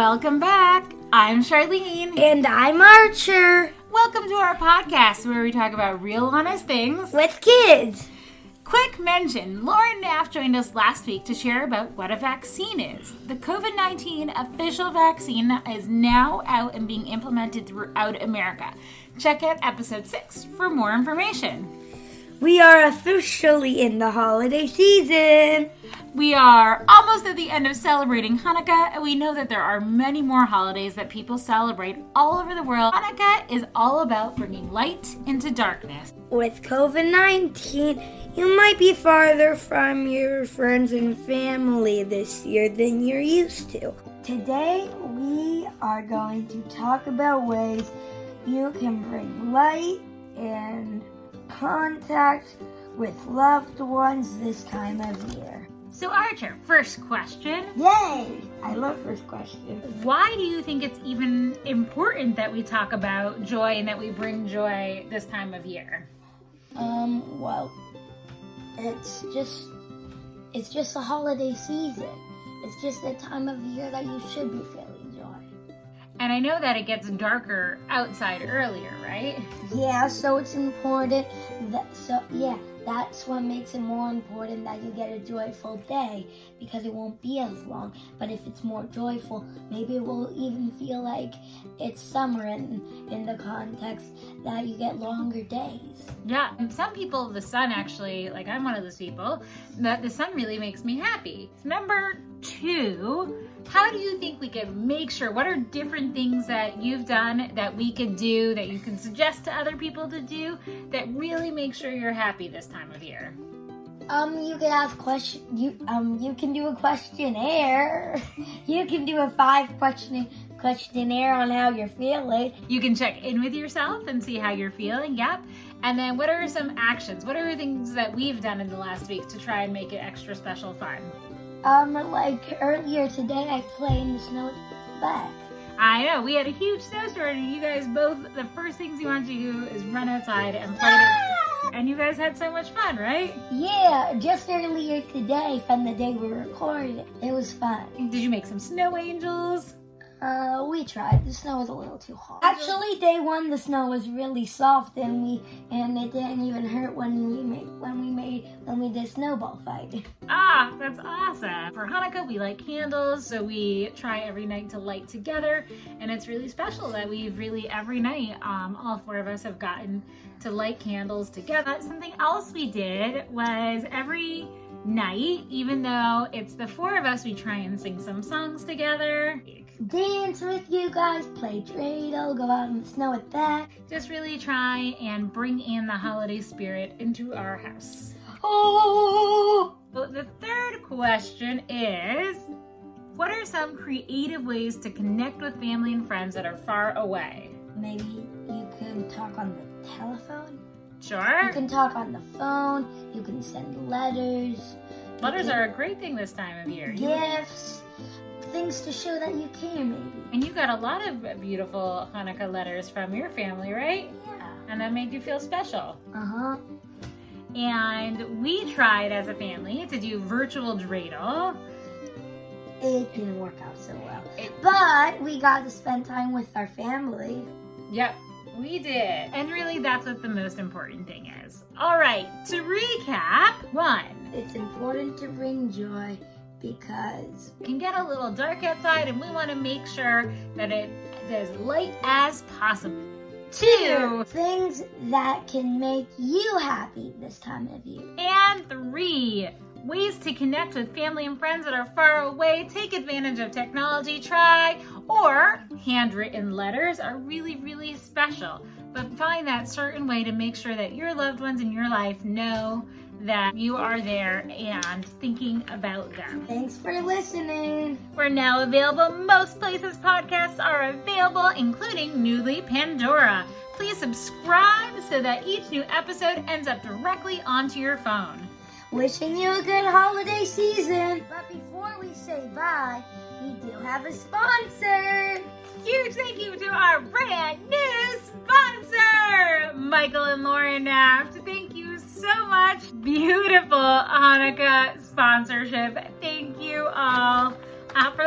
Welcome back. I'm Charlene. And I'm Archer. Welcome to our podcast where we talk about real honest things with kids. Quick mention Lauren Naff joined us last week to share about what a vaccine is. The COVID 19 official vaccine is now out and being implemented throughout America. Check out episode 6 for more information. We are officially in the holiday season. We are almost at the end of celebrating Hanukkah, and we know that there are many more holidays that people celebrate all over the world. Hanukkah is all about bringing light into darkness. With COVID 19, you might be farther from your friends and family this year than you're used to. Today, we are going to talk about ways you can bring light and contact with loved ones this time of year. So, Archer, first question. Yay! I love first question. Why do you think it's even important that we talk about joy and that we bring joy this time of year? Um, well, it's just it's just a holiday season. It's just the time of year that you should be. And I know that it gets darker outside earlier, right? Yeah, so it's important that so yeah, that's what makes it more important that you get a joyful day because it won't be as long. But if it's more joyful, maybe it will even feel like it's summer in, in the context that you get longer days. Yeah, and some people, the sun actually, like I'm one of those people, that the sun really makes me happy. Number two, how do you think we can make sure, what are different things that you've done that we could do, that you can suggest to other people to do, that really make sure you're happy this time of year? Um, you can ask question. You um, you can do a questionnaire. you can do a five question questionnaire on how you're feeling. You can check in with yourself and see how you're feeling. Yep. And then, what are some actions? What are things that we've done in the last week to try and make it extra special fun? Um, like earlier today, I played in the snow back. I know we had a huge snowstorm, and you guys both the first things you want to do is run outside and play. Yeah! And you guys had so much fun, right? Yeah, just earlier today from the day we recorded, it was fun. Did you make some snow angels? Uh, we tried. The snow was a little too hot. Actually, day one the snow was really soft, and we and it didn't even hurt when we made when we made when we did snowball fight. Ah, that's awesome. For Hanukkah, we light candles, so we try every night to light together, and it's really special that we've really every night, um, all four of us have gotten to light candles together. Something else we did was every night, even though it's the four of us, we try and sing some songs together dance with you guys, play dreidel, go out in the snow with that. Just really try and bring in the holiday spirit into our house. Oh! So the third question is What are some creative ways to connect with family and friends that are far away? Maybe you could talk on the telephone. Sure. You can talk on the phone. You can send letters. Letters are a great thing this time of year. Gifts things to show that you care, maybe. And you got a lot of beautiful Hanukkah letters from your family, right? Yeah. And that made you feel special. Uh huh. And we tried as a family to do virtual dreidel. It didn't work out so well. But we got to spend time with our family. Yep, we did. And really, that's what the most important thing is. All right, to recap one, it's important to bring joy because it can get a little dark outside and we want to make sure that it is as light as possible. Two, things that can make you happy this time of year. And three, ways to connect with family and friends that are far away. Take advantage of technology, try, or handwritten letters are really, really special. But find that certain way to make sure that your loved ones in your life know that you are there and thinking about them. Thanks for listening. We're now available most places podcasts are available, including newly Pandora. Please subscribe so that each new episode ends up directly onto your phone. Wishing you a good holiday season. But before we say bye, we do have a sponsor. Huge thank you to our brand new sponsor, Michael and Lauren Naft. Thank you so much. Beautiful Hanukkah sponsorship. Thank you all uh, for